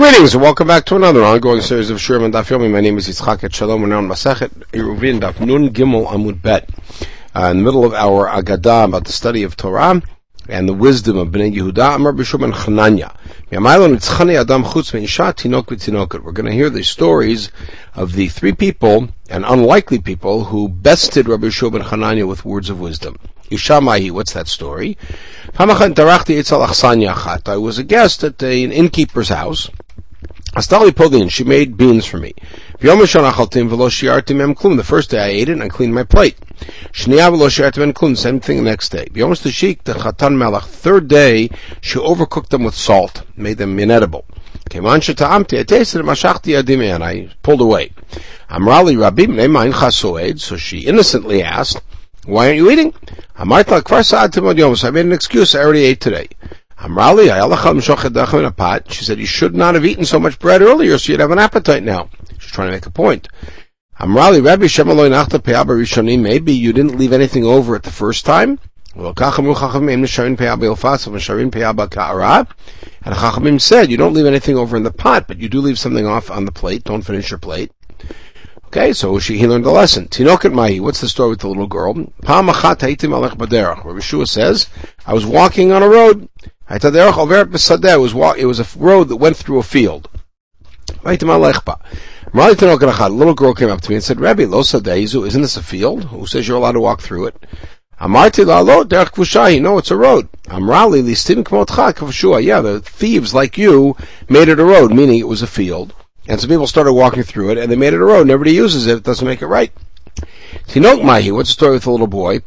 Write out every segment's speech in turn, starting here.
Greetings and welcome back to another ongoing series of Sherman Daf Yomi. My name is Yitzchak Etshalom. We're now in Eruvin Daf Nun Gimel Amud Bet. Uh, in the middle of our Agadah about the study of Torah and the wisdom of Bnei Yehuda, Amar B'Shum and Chananya. We're going to hear the stories of the three people and unlikely people who bested Rabbi Shub and Chananya with words of wisdom. Ishamahi, what's that story? I was a guest at an innkeeper's house, Astali Pogin, she made beans for me. The first day I ate it and I cleaned my plate. Same thing the next day. the. Third day, she overcooked them with salt, made them inedible. I tasted it, and I pulled away. Amrali Rabim so she innocently asked, why aren't you eating? I made an excuse, I already ate today. Amrali, in a pot. She said, you should not have eaten so much bread earlier, so you'd have an appetite now. She's trying to make a point. Amrali, Rabbi Shemaloi Nachta Pe'aba Rishonim, maybe you didn't leave anything over at the first time? And Chachamim said, you don't leave anything over in the pot, but you do leave something off on the plate. Don't finish your plate. Okay, so she, he learned the lesson. Tinoket Mahi, what's the story with the little girl? Rabbi Shua says, I was walking on a road, it was, it was a road that went through a field. A little girl came up to me and said, Rabbi, lo isn't this a field? Who says you're allowed to walk through it? Amarti la lo derech kvushahi. No, it's a road. Amrali listim kmotcha kvashua. Yeah, the thieves like you made it a road, meaning it was a field. And some people started walking through it, and they made it a road. Nobody uses it. It doesn't make it right. Tinok mahi. What's the story with the little boy?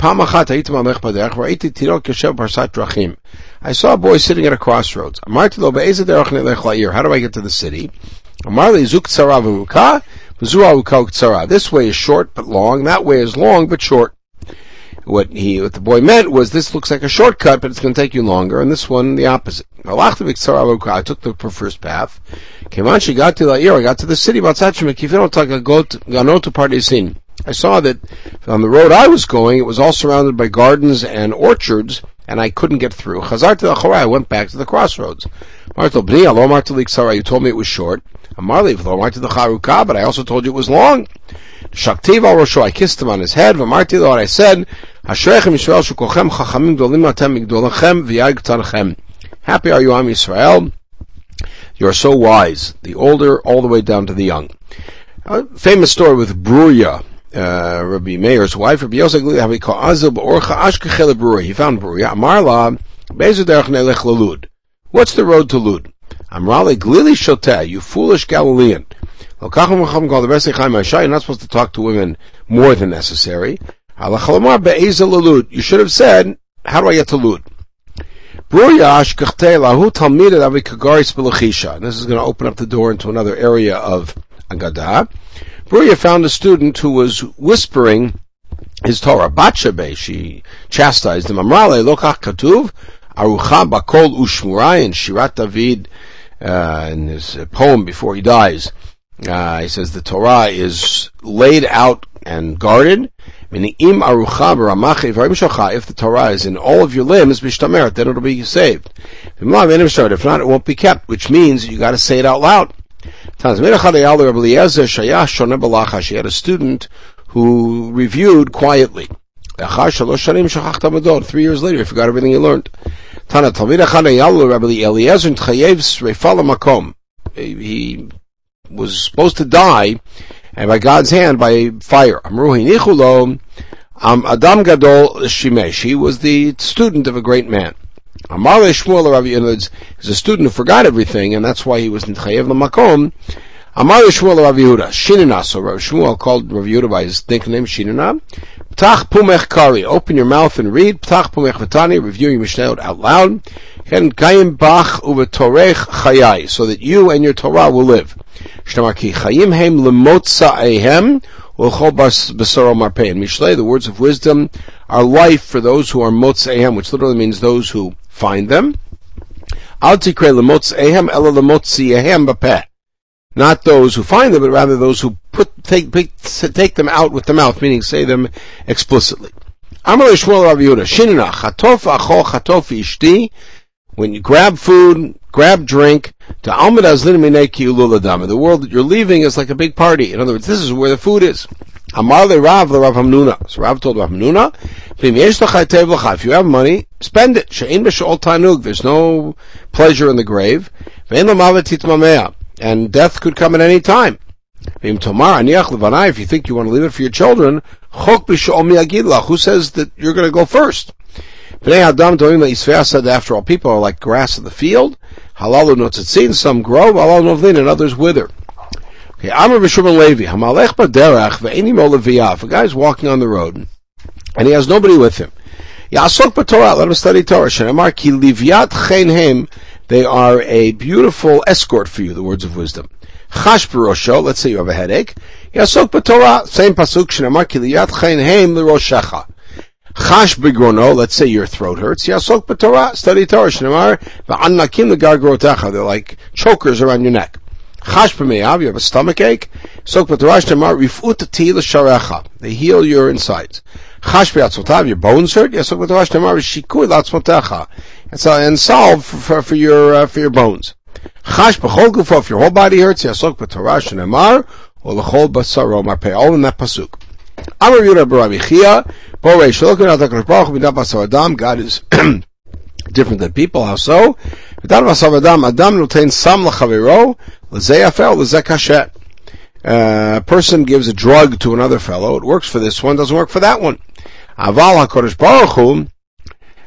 I saw a boy sitting at a crossroads. How do I get to the city? This way is short but long. That way is long but short. What he, what the boy meant was this looks like a shortcut, but it's going to take you longer, and this one the opposite. I took the first path. Kemanshi got to the I got to the city. I saw that on the road I was going, it was all surrounded by gardens and orchards, and I couldn't get through. Chazar to the I went back to the crossroads. Martel bni alo martel you told me it was short. Amarli v'lo martel the charuka, but I also told you it was long. Shaktiv al rosho, I kissed him on his head. V'marti lo, I said, Ashrechem Yisrael shukochem chachamim gdolim atem migdolachem tanachem. Happy are you, Am Yisrael. You are so wise, the older all the way down to the young. A famous story with Bruria, uh, Rabbi Meir's wife, Rabbi Yosef He found Bruria. Amarla, Nelech Lalud. What's the road to Lud? Amrali Glili Shoteh, you foolish Galilean. You're not supposed to talk to women more than necessary. You should have said, how do I get to Lud? This is going to open up the door into another area of Agadah. Bruria found a student who was whispering his Torah. Batshebe, she chastised him. Amrale lokach katuv arucha bakol ushmurai in Shirat David uh, in his poem before he dies. Uh, he says the Torah is laid out and guarded. Meaning, im arucha if the Torah is in all of your limbs, then it'll be saved. If not, it won't be kept, which means you gotta say it out loud. She had a student who reviewed quietly. Three years later, he forgot everything he learned. He was supposed to die, and by God's hand, by fire. Shimesh. was the student of a great man. Amale Shmuel Rav Yehuda is a student who forgot everything, and that's why he was in Chayev Lamakom. Amale Shmuel Rav Yehuda, Shinina, so Rav Shmuel called Rav Yehuda by his nickname Shinina. Ptach Pumech Kari, open your mouth and read. Ptach Pumech Vatani, review your Mishnah out loud. Ken Kayim Bach Uvetorech Chayai, so that you and your Torah will live. Shtamar Chayim Heim Lemotza Ehem. In the words of wisdom are life for those who are Motzehem, which literally means those who find them. Not those who find them, but rather those who put take, take them out with the mouth, meaning say them explicitly. When you grab food, grab drink. To The world that you're leaving is like a big party. In other words, this is where the food is. Amar le Rav le Rav Hamnuna. So Rav told Rav Hamnuna, if you have money, spend it. She'in b'she'ol tanug. There's no pleasure in the grave. And death could come at any time. If you think you want to leave it for your children, who says that you're going to go first? The after all people are like grass in the field. Halalu notzitzin, some grow, halal novlin, and others wither. Okay, Amr v'Shimon Levi, hamalech baderach ve'enim olaviyav. A guy's walking on the road, and he has nobody with him. Yasok b'Torah, let him study Torah. Shenamar ki livyat chen they are a beautiful escort for you, the words of wisdom. Chash let's say you have a headache. Yasok b'Torah, same pasuk, Shenamar ki livyat chen hem l'roshecha. Chash let's say your throat hurts. Yasok b'Torah, study Torah. Shnemar, v'annakim legargrotecha. They're like chokers around your neck. Chash b'meyav, you have a stomach ache. Sok b'Torah, Shnemar, rifut ti l'sharecha. They heal your insides. Chash b'yatzotav, your bones hurt. Yasok b'Torah, Shnemar, shikui l'atzmotecha. And solve for, for, for your, uh, for your bones. Chash b'chol gufo, if your whole body hurts. Yasok b'Torah, Shnemar, or l'chol b'saro marpeh. All in that pasuk. Amar Yudah Barabichia, Borei Shalokin Adakadosh Baruch Basar Adam. God is different than people. How so? A person gives a drug to another fellow. It works for this one, doesn't work for that one. Aval Hakadosh Baruch Hu.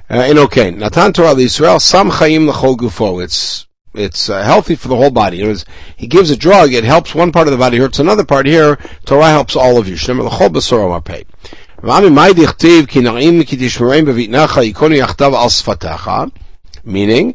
Uh, in okay, Natan Torah Israel Sam Chaim Lachol Gufo. It's it's uh, healthy for the whole body. Was, he gives a drug, it helps one part of the body, hurts another part here. Torah helps all of you. Meaning,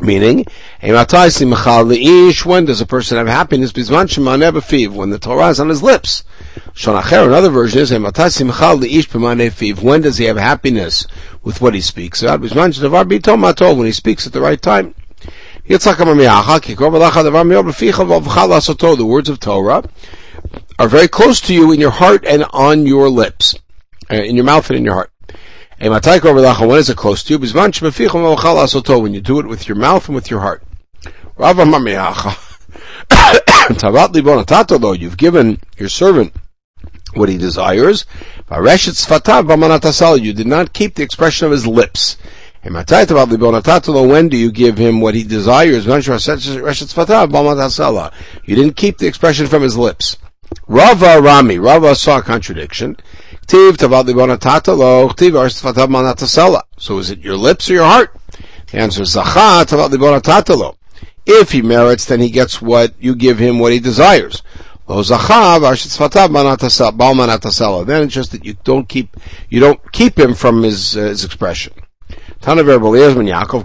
Meaning, when does a person have happiness? When the Torah is on his lips. Another version is, when does he have happiness with what he speaks about? When he speaks at the right time. The words of Torah are very close to you in your heart and on your lips. Uh, in your mouth and in your heart. When is it close to you? When you do it with your mouth and with your heart. You've given your servant what he desires. You did not keep the expression of his lips. When do you give him what he desires? You didn't keep the expression from his lips. Rava Rami. Rava saw a contradiction. So is it your lips or your heart? The answer is Zacha If he merits, then he gets what you give him what he desires. Then it's just that you don't keep you don't keep him from his uh, his expression. Yaakov,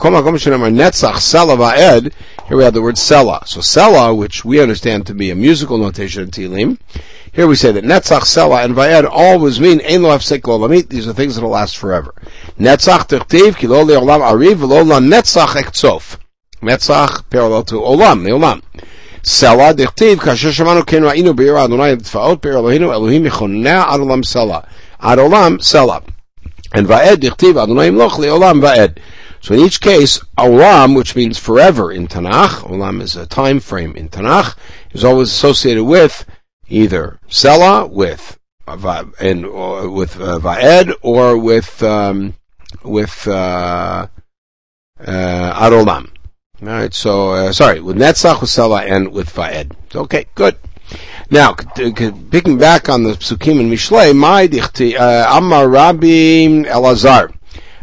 Netzach. Here we have the word Sela. So Sela, which we understand to be a musical notation in Tilim, here we say that Netzach, Sela, and Va'ed always mean Ein Lo Hafsek Lo Lamit. These are things that will last forever. Netzach Tertiv, Ki Lo Le'olam Ariv, Lo La Netzach Ektsof. Netzach, parallel to Olam, the Olam. Sela, Dirtiv, Kasher Shemanu Ken Ra'inu Be'ir Adonai Tfaot, Elohinu, Elohim Yechonea Ad Olam Sela. Ad Olam Sela. And Va'ed Dichtiv Adonai Imloch Le'olam Va'ed. So in each case, Olam, which means forever in Tanakh, Olam is a time frame in Tanakh, is always associated with either Sela with and uh, with uh, Va'ed or with um, with uh, uh, Arolam. All right, so uh, sorry, with Netzach, with Sela, and with Va'ed. Okay, good. Now, picking back on the Psukim and Mishlei, my dichti, uh, Amar Rabbi Elazar,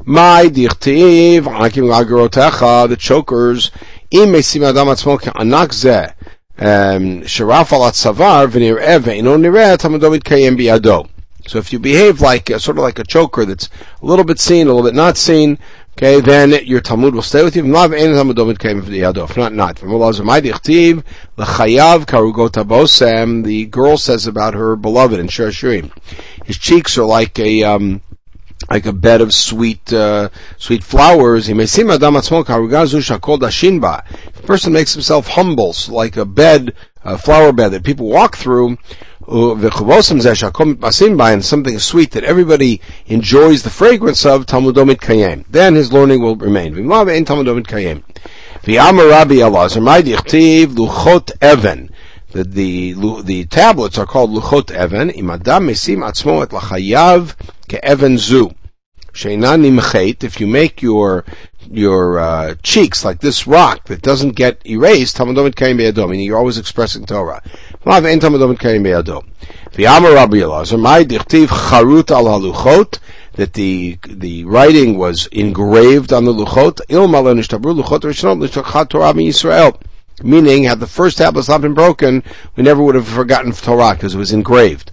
my dichtiv, Akim Agarotecha, the chokers, im mesim adam atzmo anak zeh, um, sharaf al atzavar v'nir'eh ve'ino nir'eh tamado mitkayem biyado. So if you behave like, uh, sort of like a choker that's a little bit seen, a little bit not seen, Okay, then your Talmud will stay with you. If not, not. The girl says about her beloved in Shir His cheeks are like a, um, like a bed of sweet, uh, sweet flowers. If a person makes himself humble, so like a bed, a flower bed that people walk through, something sweet that everybody enjoys the fragrance of, Talmudomit Kayem. then his learning will remain. The, the, the tablets are called luchot even. Imadam mesim atzmo et lachayav ke'even zu. If you make your your uh, cheeks like this rock that doesn't get erased, meaning you're always expressing Torah. The Amar Rabbi Elazar, my dichtiv charut al haluchot, That the the writing was engraved on the luchot. Shot Torah Israel. Meaning, had the first tablets not been broken, we never would have forgotten Torah because it was engraved.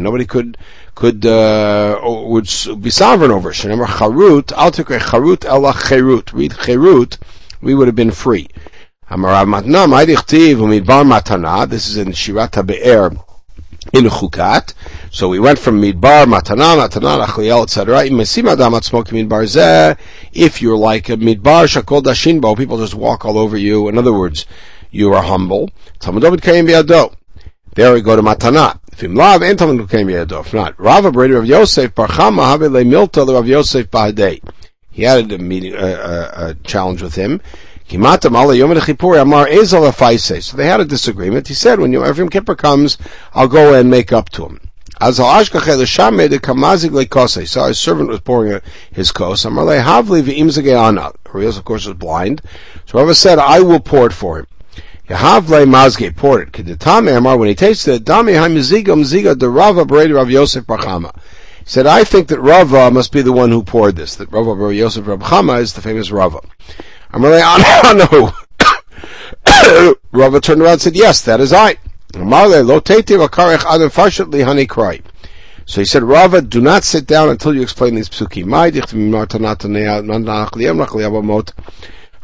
Nobody could could uh, would be sovereign over. Remember, charut al charut ela cherut. Read cherut, we would have been free. Amarav Matna, Maidichtiv, Umidbar Matana. This is in Shirat Be'er in Chukat. So we went from Midbar, Matana, Matana, Achliel, etc. If you're like a Midbar, Shakol Dashinbo, people just walk all over you. In other words, you are humble. There we go to Matana. If not, Rav Abreder of Yosef, Barchama, Havele Milta, Rav Yosef Bahadei. He had a meeting, a challenge with him. Kimata Malayomedhipuri Amar Ezala Fais. So they had a disagreement. He said, when Yom Kippur comes, I'll go and make up to him. So his servant was pouring his kos. Ariel, of course, was blind. So Rava said, I will pour it for him. Yahavle mazge poured it. When he tasted it, Dami hamiziga mziga de Rava Breda Rav Yosef Barchama. He said, I think that Rava must be the one who poured this. That Rava Rav Yosef Barchama is the famous Rava. I'm really on. Rava turned around and said, Yes, that is I. So he said, Rava, do not sit down until you explain these psukim.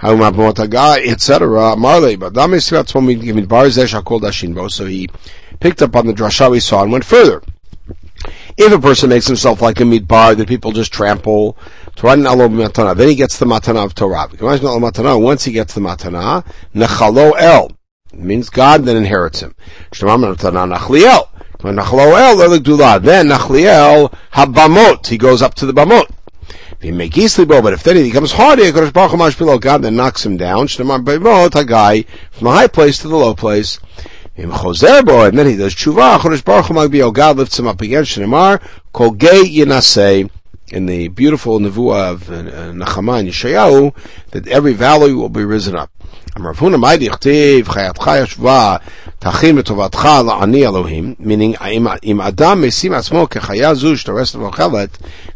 Etc. So he picked up on the drasha we saw and went further. If a person makes himself like a midbar that people just trample, then he gets the matana of Torah. Once he gets the matana, nechalo el means God then inherits him. Then nachliel habamot he goes up to the bamot. He may sleep, but if then he becomes hardy, God then knocks him down. A guy from the high place to the low place. And then he does tshuva. God lifts him up again. Shnemar kol gay yinasei in the beautiful nevuah of uh, Nachama Yeshayahu that every valley will be risen up. Meaning,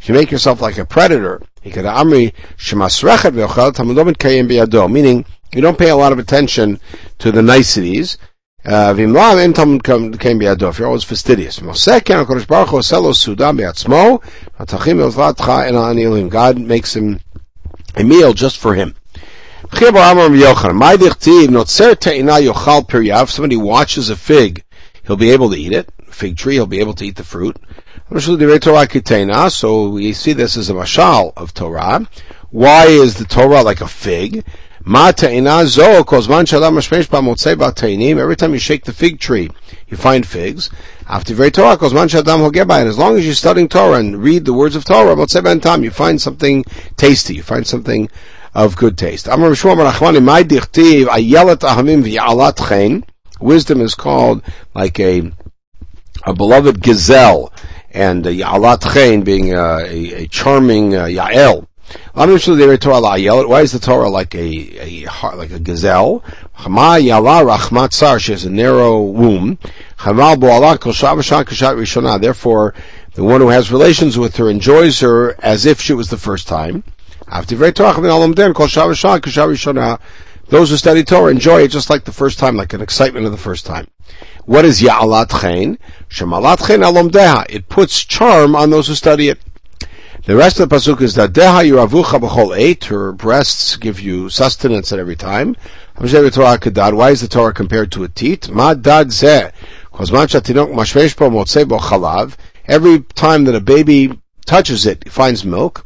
if you make yourself like a predator, meaning, you don't pay a lot of attention to the niceties, uh, you're always fastidious. God makes him a meal just for him. Somebody watches a fig, he'll be able to eat it. Fig tree, he'll be able to eat the fruit. So we see this as a mashal of Torah. Why is the Torah like a fig? Every time you shake the fig tree, you find figs. And as long as you're studying Torah and read the words of Torah, you find something tasty, you find something of good taste. Wisdom is called like a a beloved gazelle, and uh, Ya'alat Chen being uh, a, a, charming uh, Ya'el. Why is the Torah like a, a like a gazelle? She has a narrow womb. Therefore, the one who has relations with her enjoys her as if she was the first time. Those who study Torah enjoy it just like the first time, like an excitement of the first time. What is Ya'alat Chen? Shemalat Chen Alomdeha. It puts charm on those who study it. The rest of the pasuk is that deha yiravucha b'chol eight. Her breasts give you sustenance at every time. Why is the Torah compared to a teat? Ma dad zeh. Every time that a baby touches it, it finds milk.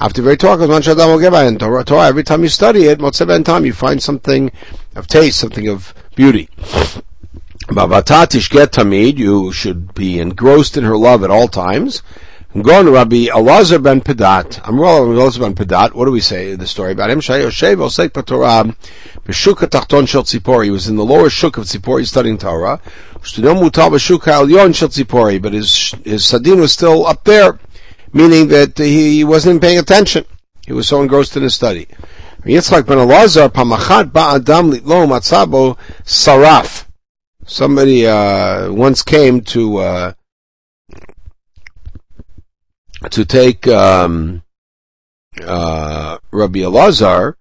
After very Torah, Torah, every time you study it, Motzeh time, you find something of taste, something of beauty. Bavatatish get tamid, you should be engrossed in her love at all times. I'm Rabbi Elazar ben Pedat. Rabbi Elazar ben Pedat. What do we say in the story about him? Shayoshev osek b'Torah b'shuk tachton shel. He was in the lower shuk of tzipori studying Torah. Sh'tidom mutal b'shuk ha'elyon shel. But his, his sadin was still up there, meaning that he wasn't paying attention. He was so engrossed in his study. Yitzchak ben Elazar pamachat ba'adam litlo matzabo saraf. Somebody, uh, once came to, uh, to take um, uh, Rabbi Elazar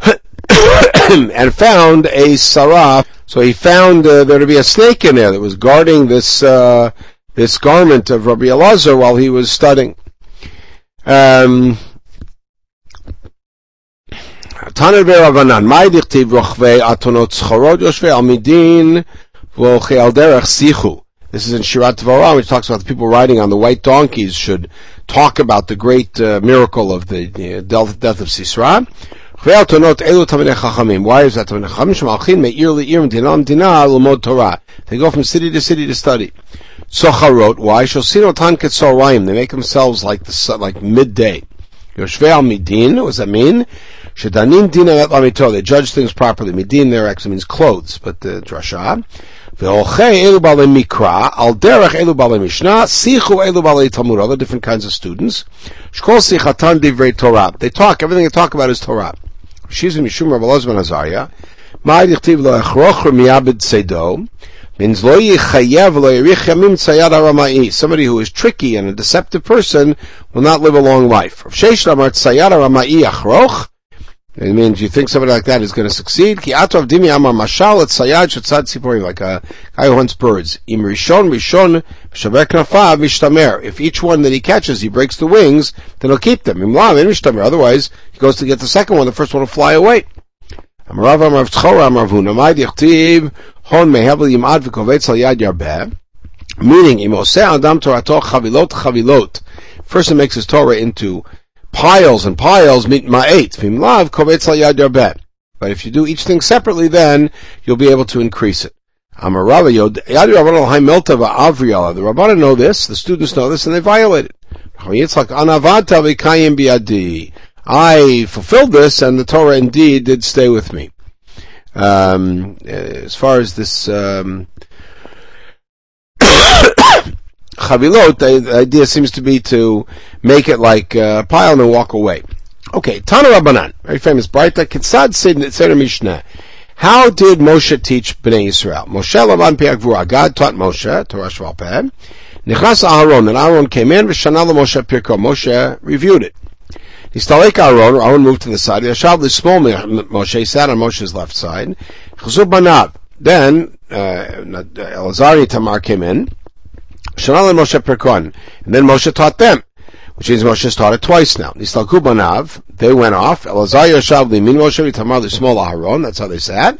and found a saraf. So he found uh, there to be a snake in there that was guarding this uh, this garment of Rabbi Elazar while he was studying. Um, atonot schorot yoshvei al midin v'olchei al derech sichu. This is in Shirat Dvorah, which talks about the people riding on the white donkeys should talk about the great uh, miracle of the uh, death, death of Sisra. Why is that? They go from city to city to study. Socharot, why? They make themselves like the like midday. Yoshvei al midin, what does that mean? Shedanim dina They judge things properly. Midin there actually means clothes, but the drasha. Ve'olchei elu balei mikra, al derech elu balei mishnah, sichu elu balei talmud, other different kinds of students. Shkol sichatan divrei Torah. They talk, everything they talk about is Torah. Shizim Mishum Rabbi Lozman Azariah. Ma yichtiv lo echroch miyabed sedo. Means lo yichayev lo yirich yamim tzayad aramai. Somebody who is tricky and a deceptive person will not live a long life. Sheish lamar tzayad aramai achroch. It means you think somebody like that is going to succeed. Ki atov dimi amar mashal et sayad shetzad tziporim, like a guy who hunts birds. Im rishon rishon shaber knafav mishtamer. If each one that he catches, he breaks the wings, then he'll keep them. Im lav mishtamer. Otherwise, he goes to get the second one, the first one will fly away. Amarav amar v'tzchor amar v'huna, mai dichtiv hon mehevel yimad v'kovetz al yad yarbeh. Meaning, im oseh adam torato chavilot chavilot. First, he makes his Torah into piles and piles meet ma'et. Vimlav kovetz al yad yarbet. But if you do each thing separately, then you'll be able to increase it. Amarava yod yad rabbanon haimelta va'avriala. The rabbanon know this, the students know this, and they violate it. I fulfilled this, and the Torah indeed did stay with me. Um, as far as this um, chavilot, the idea seems to be to make it like a pile and then walk away. Okay, Tana Rabbanan, very famous Braita, Kitzad Seder Mishnah. How did Moshe teach Bnei Israel? Moshe Lavan Piagvura. God taught Moshe, Torah Shval Peh. Nichas Aharon, and Aaron came in, V'shana Moshe Pirko. Moshe reviewed it. Nistalek Aaron, Aaron moved to the side. Yashav small Moshe sat on Moshe's left side. Chazub Banav. Then, uh, Elazar Itamar came in. Shanal and Moshe Perkon. And then Moshe taught them. Which means Moshe taught it twice now. Nistalku Banav, they went off. Elazar Yashav Limin Moshe Itamar small Aharon, that's how they sat.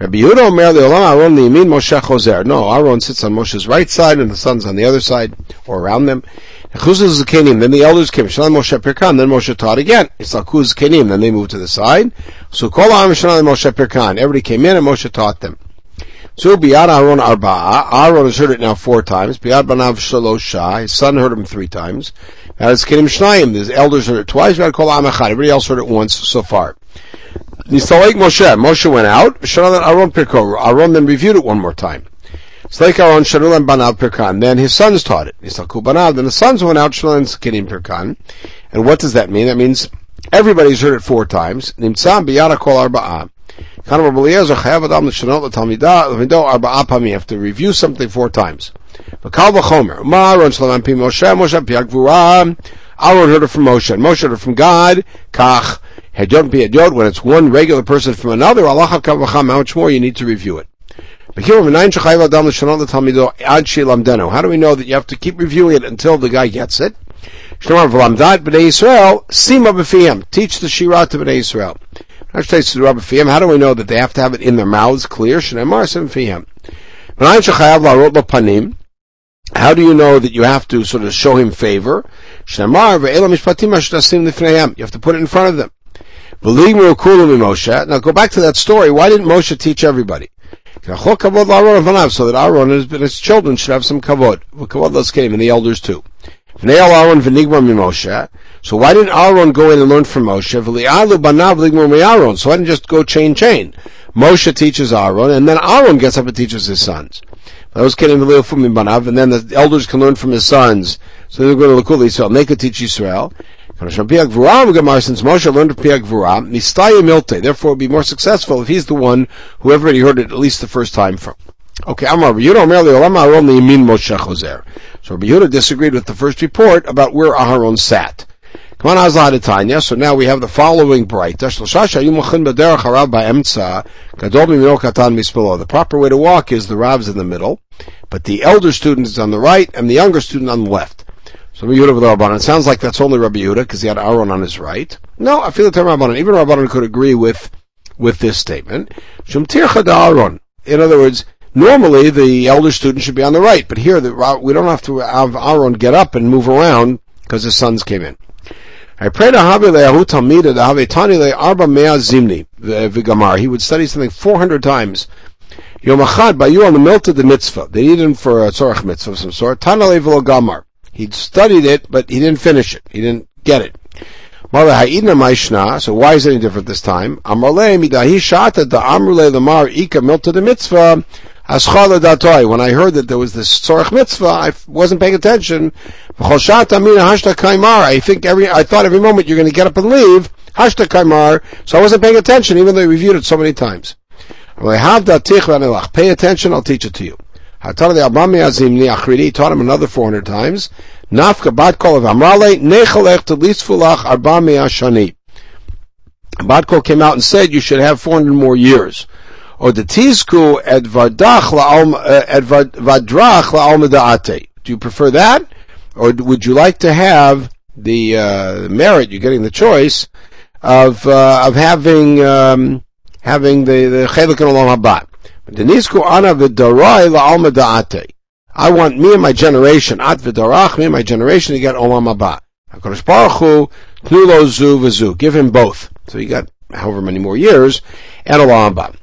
Rabbi Yehuda Omer Leolam Aaron Limin Moshe Choser. No, Aaron sits on Moshe's right side and the son's on the other side, or around them. Chuzuz Kenim, then the elders came. Shalom Moshe Perkan, then Moshe taught again. Nistalku Kenim, then they moved to the side. So Kol Am Shalom Moshe Perkan. Everybody came in and Moshe taught them. So Biad Aaron Arba'a. Aaron has heard it now four times. Biad Banav Shalosha. His son heard him three times. Now it's Kedim Shnayim. The elders heard it twice. Biad Kol Amachad. Everybody else heard it once so far. Nistalek Moshe. Moshe went out. Shanalan Aaron Pirko. Aaron then reviewed it one more time. Aaron Shanulan Banav Pirkan. Then his sons taught it. Nistalku Banav. Then the sons went out. Shanulan Kedim Pirkan. And what does that mean? That means everybody's heard it four times. Nimtzam Biyada Kol Arba'a. You have to review something four times. Aaron heard it from Moshe, and Moshe heard it from God. Kach, when it's one regular person from another, Allah how much more you need to review it. How do we know that you have to keep reviewing it until the guy gets it? Teach the Shirah to Bnei Israel. How do we know that they have to have it in their mouths clear? How do you know that you have to sort of show him favor? You have to put it in front of them. Now go back to that story. Why didn't Moshe teach everybody? So that Aaron and his children should have some kavod. Kavod those came, and the elders too. So why didn't Aaron go in and learn from Moshe? So why didn't just go chain chain? Moshe teaches Aaron, and then Aaron gets up and teaches his sons. Those banav, and then the elders can learn from his sons. So they go to Lakul Yisrael, and they could teach Yisrael. Since Moshe learned Piag Vura, Mistaya Milte, therefore would be more successful if he's the one who everybody heard it at least the first time from. Okay, Amar Yehuda merely Olama Aaron Yamin Moshe Choser. So Rabbi Yehuda disagreed with the first report about where Aharon sat. Come on, Tanya. So now we have the following braita. The proper way to walk is the Rav's in the middle, but the elder student is on the right and the younger student on the left. So Rabbi Yehuda It sounds like that's only Rabbi Yehuda because he had Aaron on his right. No, I feel the Rabbanan. Even Rabbanan could agree with with this statement. In other words, normally the elder student should be on the right, but here the, we don't have to have Aaron get up and move around because his sons came in. I pray to Have Le'ahu Talmida to Have Tani Arba Mea Zimni Vigamar. He would study something 400 times. Yom Achad, by you on the milta the mitzvah. They needed him for a tzorach mitzvah of some sort. Tana Le'velo Gamar. He studied it, but he didn't finish it. He didn't get it. So why is it any different this time? Mitzvah when I heard that there was this tzorach mitzvah, I wasn't paying attention. I think every, I thought every moment you're going to get up and leave. Hashta kaimar. So I wasn't paying attention, even though I reviewed it so many times. Pay attention, I'll teach it to you. He taught him another 400 times. Nafka bat kol of Amrale, nechalech telisfulach arba shani. Bat kol came out and said you should have 400 more years or the tizku at vardach uh, at vadrach la'alma Do you prefer that, or would you like to have the uh, merit? You're getting the choice of uh, of having um, having the the chelik and olam habat. I want me and my generation, at v'darach, me and my generation to get olam haba. HaKadosh Baruch Hu, knulo zu v'zu. Give him both. So you got however many more years, and olam haba.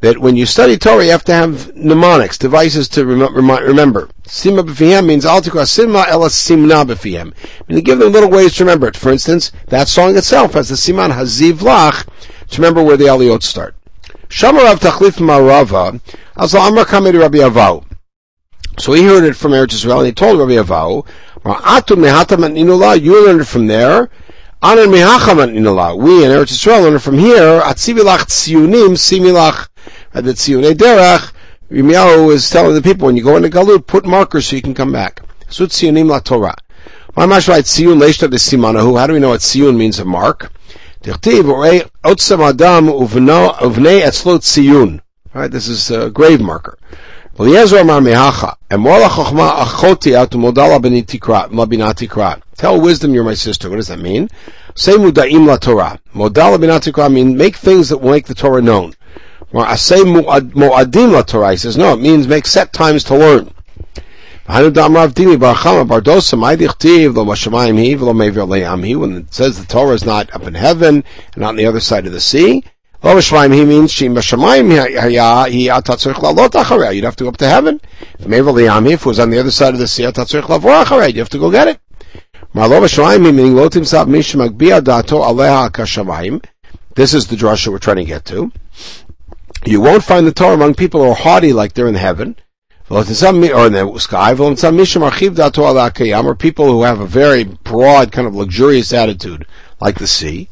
That when you study Torah, you have to have mnemonics, devices to rem- rem- remember. Sima b'fihem means altikra sima ela simna b'fihem. And you give them little ways to remember it. For instance, that song itself has the siman haziv lach to remember where the aliyot start. Shamarav tachlif marava, also amar kamid Rabbi Abahu. So he heard it from Eretz Israel, and he told Rabbi Abahu, you learned it from there, Anan mehachaman inala. We in Eretz Yisrael learn from here. Atzivilach tziyunim similach. at The tziyunei derech. Yirmiyahu is telling the people when you go into Galut, put markers so you can come back. So tziyunim la Torah. My right tziyun leishta de simanahu. How do we know what tziyun means a mark? Orei adam uvnei etzlo. Right, this is a grave marker. Mehacha, and Mola Chochma Achoti Modala. Tell wisdom you're my sister. What does that mean? Say Mudaim La Torah. Modala Binati Krat mean make things that will make the Torah known. Asay Mu'adim La Torah. He says, no, it means make set times to learn. When it says the Torah is not up in heaven and not on the other side of the sea, Lo he means b'shemaim You'd have to go up to heaven. If it was on the other side of the sea, atatzorich lavor acharei. You have to go get it. This is the drasha we're trying to get to. You won't find the Torah among people who are haughty like they're in heaven. Or in the sky, or people who have a very broad, kind of luxurious attitude, like the sea.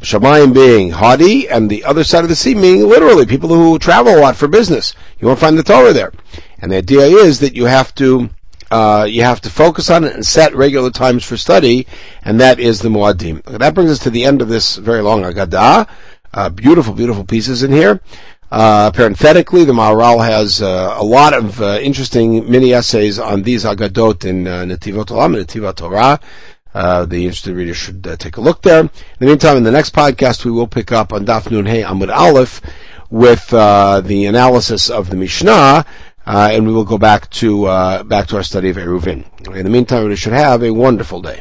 Shamayim being haughty, and the other side of the sea meaning literally people who travel a lot for business. You won't find the Torah there. And the idea is that you have to uh, you have to focus on it and set regular times for study, and that is the Muadim. That brings us to the end of this very long Agadah. Uh, beautiful, beautiful pieces in here. Uh, parenthetically, the Maharal has uh, a lot of uh, interesting mini essays on these Agadot in uh, Netivot Olam and Netivot Torah. Uh, the interested reader should uh, take a look there. In the meantime, in the next podcast, we will pick up on Daf Nun Hey Amud Aleph with uh, the analysis of the Mishnah, uh, and we will go back to uh, back to our study of Eruvin. In the meantime, we should have a wonderful day.